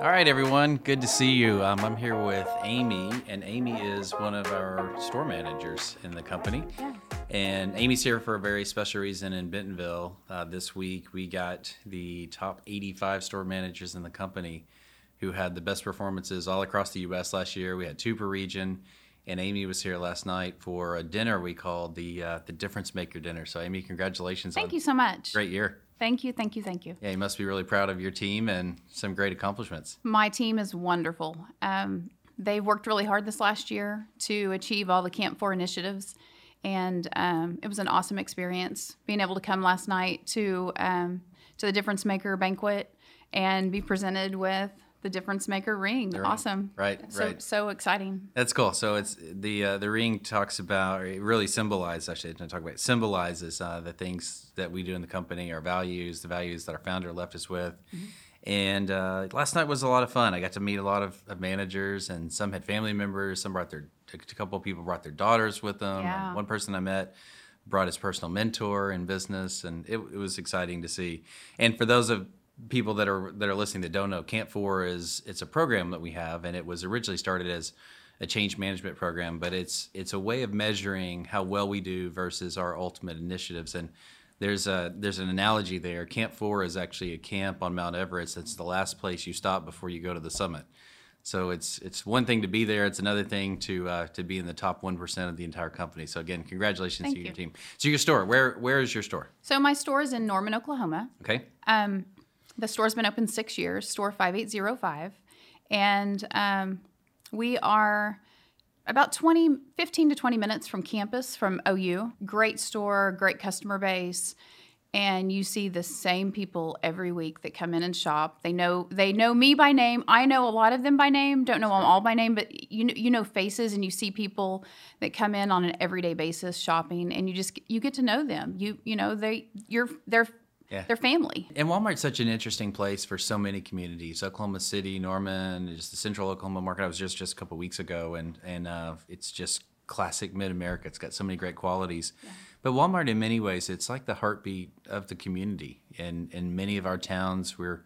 All right, everyone. Good to see you. Um, I'm here with Amy, and Amy is one of our store managers in the company. Yeah. And Amy's here for a very special reason in Bentonville. Uh, this week, we got the top 85 store managers in the company who had the best performances all across the U.S. last year. We had two per region, and Amy was here last night for a dinner we called the uh, the Difference Maker Dinner. So, Amy, congratulations Thank on you so much. great year. Thank you, thank you, thank you. Yeah, you must be really proud of your team and some great accomplishments. My team is wonderful. Um, they worked really hard this last year to achieve all the Camp 4 initiatives. And um, it was an awesome experience being able to come last night to, um, to the Difference Maker banquet and be presented with the Difference Maker ring. ring. Awesome. Right, So, right. so exciting. That's cool. So it's the uh, the ring talks about, or it really symbolizes. Actually, to talk about it, symbolizes uh, the things that we do in the company, our values, the values that our founder left us with. And uh, last night was a lot of fun. I got to meet a lot of, of managers, and some had family members. Some brought their a couple of people brought their daughters with them. Yeah. One person I met brought his personal mentor in business, and it, it was exciting to see. And for those of people that are that are listening that don't know, Camp Four is it's a program that we have, and it was originally started as a change management program, but it's it's a way of measuring how well we do versus our ultimate initiatives. And there's a there's an analogy there. Camp Four is actually a camp on Mount Everest. It's the last place you stop before you go to the summit. So it's it's one thing to be there. It's another thing to uh, to be in the top one percent of the entire company. So again, congratulations Thank to your team. So your store, where where is your store? So, my store is in Norman, Oklahoma. Okay, Um, the store's been open six years, store 5805. And um, we are about 20, 15 to 20 minutes from campus, from OU. Great store, great customer base. And you see the same people every week that come in and shop. They know they know me by name. I know a lot of them by name. Don't know them all by name, but you you know faces, and you see people that come in on an everyday basis shopping, and you just you get to know them. You you know they you're they're Yeah. they're family. and Walmart's such an interesting place for so many communities. Oklahoma City, Norman, just the Central Oklahoma market. I was just just a couple weeks ago, and and uh, it's just classic Mid America. It's got so many great qualities. But Walmart, in many ways, it's like the heartbeat of the community. And in many of our towns, we're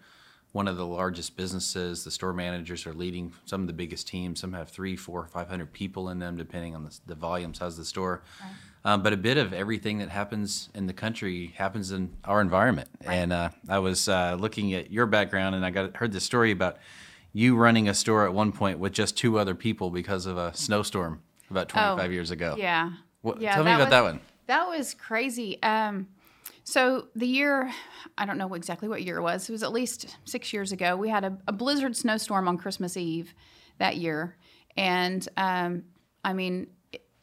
one of the largest businesses. The store managers are leading some of the biggest teams. Some have three, four, five hundred people in them, depending on the, the volume size of the store. Um, but a bit of everything that happens in the country happens in our environment. And uh, I was uh, looking at your background, and I got heard this story about you running a store at one point with just two other people because of a snowstorm about 25 years ago. Oh, Yeah. What- yeah, tell me about was, that one. That was crazy. Um, so the year, I don't know exactly what year it was. It was at least six years ago. We had a, a blizzard snowstorm on Christmas Eve that year, and um, I mean,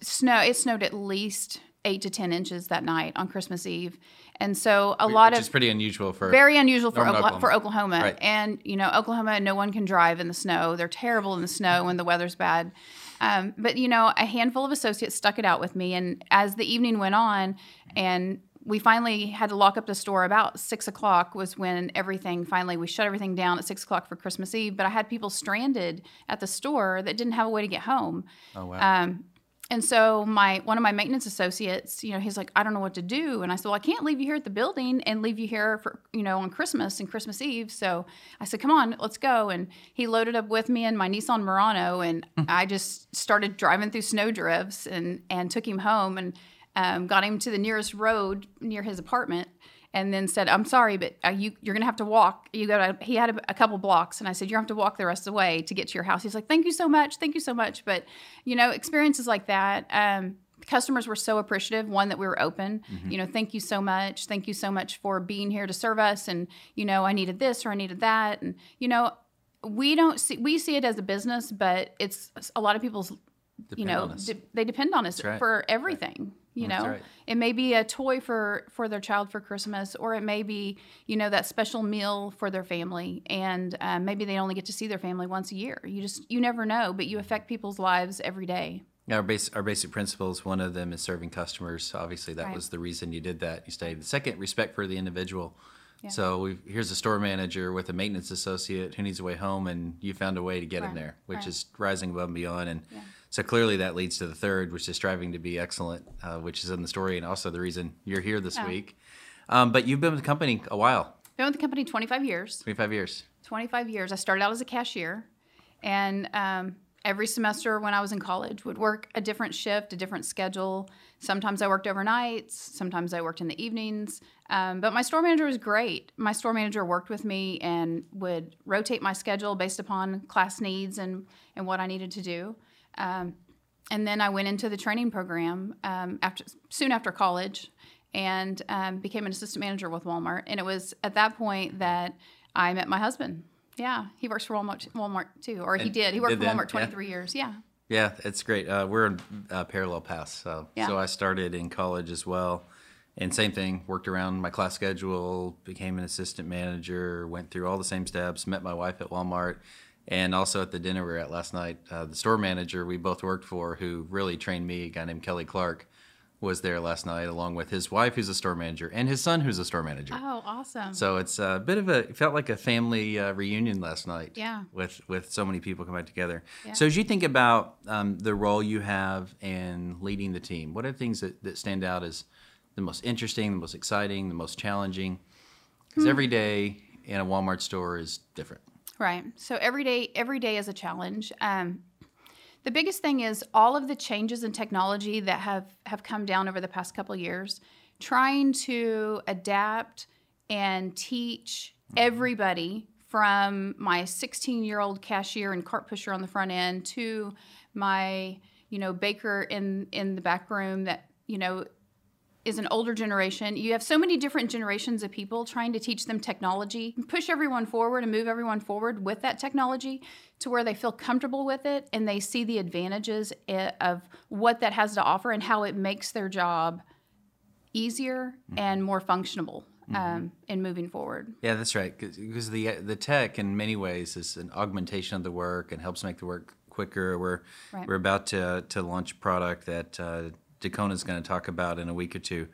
snow. It snowed at least eight to ten inches that night on Christmas Eve, and so a lot Which of is pretty unusual for very unusual for Norman, Oklahoma, for Oklahoma. Oklahoma. Right. And you know, Oklahoma, no one can drive in the snow. They're terrible in the snow when the weather's bad. Um, but you know, a handful of associates stuck it out with me, and as the evening went on, and we finally had to lock up the store about six o'clock was when everything finally we shut everything down at six o'clock for Christmas Eve. But I had people stranded at the store that didn't have a way to get home. Oh wow. Um, and so my one of my maintenance associates, you know, he's like, I don't know what to do. And I said, Well, I can't leave you here at the building and leave you here for, you know, on Christmas and Christmas Eve. So I said, Come on, let's go. And he loaded up with me in my Nissan Murano and I just started driving through snowdrifts and and took him home and um, got him to the nearest road near his apartment and then said, "I'm sorry, but uh, you you're gonna have to walk. You got to." He had a, a couple blocks, and I said, "You're gonna have to walk the rest of the way to get to your house." He's like, "Thank you so much, thank you so much." But you know, experiences like that. Um, customers were so appreciative. One that we were open. You know, thank you so much. Thank you so much for being here to serve us. And you know, I needed this or I needed that. And you know, we don't see we see it as a business, but it's a lot of people's. you know, de- they depend on us right. for everything. You know, right. it may be a toy for for their child for Christmas, or it may be you know that special meal for their family, and um, maybe they only get to see their family once a year. You just you never know, but you affect people's lives every day. Our base, our basic principles. One of them is serving customers. Obviously, that Right. was the reason you did that. You stayed. The second, respect for the individual. So we here's a store manager with a maintenance associate who needs a way home, and you found a way to get him Right, there, which is rising above and beyond. And so clearly that leads to the third, which is striving to be excellent, uh, which is in the story, and also the reason you're here this week. Um, but you've been with the company a while, Been with the company 25 years. 25 years. 25 years. I started out as a cashier, and um, every semester when I was in college, would work a different shift, a different schedule. Sometimes I worked overnights. Sometimes I worked in the evenings. Um, but my store manager was great. My store manager worked with me and would rotate my schedule based upon class needs and and what I needed to do. Um, and then I went into the training program um, after soon after college, and um, became an assistant manager with Walmart. And it was at that point that I met my husband. Yeah, he works for Walmart, Walmart too, or he And did. He worked for Walmart yeah. 23 years. Yeah. Yeah, it's great. Uh, we're in uh, parallel paths. So, Yeah. so I started in college as well. And same thing, worked around my class schedule, became an assistant manager, went through all the same steps, met my wife at Walmart. And also at the dinner we were at last night, uh, the store manager we both worked for, who really trained me, a guy named Kelly Clark, was there last night, along with his wife, who's a store manager, and his son, who's a store manager. Oh, awesome. So it's a bit of a it felt like a family uh, reunion last night. Yeah. With with so many people coming together. Yeah. So as you think about um, the role you have in leading the team, what are the things that, that stand out as the most interesting, the most exciting, the most challenging? Because every day in a Walmart store is different. Right. So every day, every day is a challenge. Um, the biggest thing is all of the changes in technology that have have come down over the past couple years. Trying to adapt and teach everybody from my 16 year old cashier and cart pusher on the front end to my you know baker in in the back room that you know is an older generation. You have so many different generations of people trying to teach them technology, push everyone forward and move everyone forward with that technology to where they feel comfortable with it and they see the advantages of what that has to offer and how it makes their job easier and more functional um, in moving forward. Yeah, that's right. Because the the tech, in many ways, is an augmentation of the work and helps make the work quicker. We're Right. we're about to to launch a product that uh, Dacona is going to talk about in a week or two.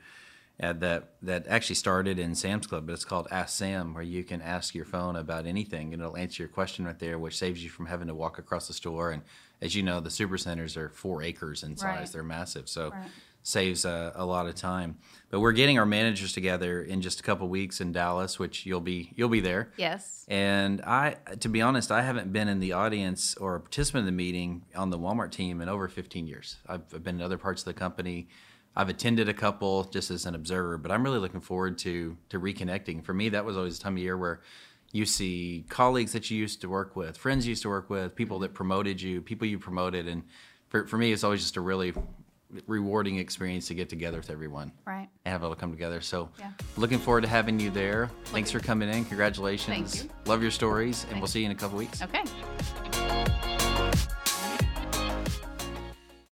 Uh, that that actually started in Sam's Club, but it's called Ask Sam, where you can ask your phone about anything, and it'll answer your question right there, which saves you from having to walk across the store. And as you know, the supercenters are four acres in size; Right. they're massive, so Right. Saves a, a lot of time. But we're getting our managers together in just a couple weeks in Dallas, which you'll be you'll be there. Yes. And I, to be honest, I haven't been in the audience or a participant in the meeting on the Walmart team in over 15 years. I've I've been in other parts of the company. I've attended a couple just as an observer, but I'm really looking forward to to reconnecting. For me, that was always a time of year where you see colleagues that you used to work with, friends you used to work with, people that promoted you, people you promoted, and for for me, it's always just a really rewarding experience to get together with everyone Right. and have it all come together. So, Yeah. looking forward to having you there. Thanks for coming in. Congratulations. Thank you. Love your stories, and we'll see you in a couple weeks. Okay.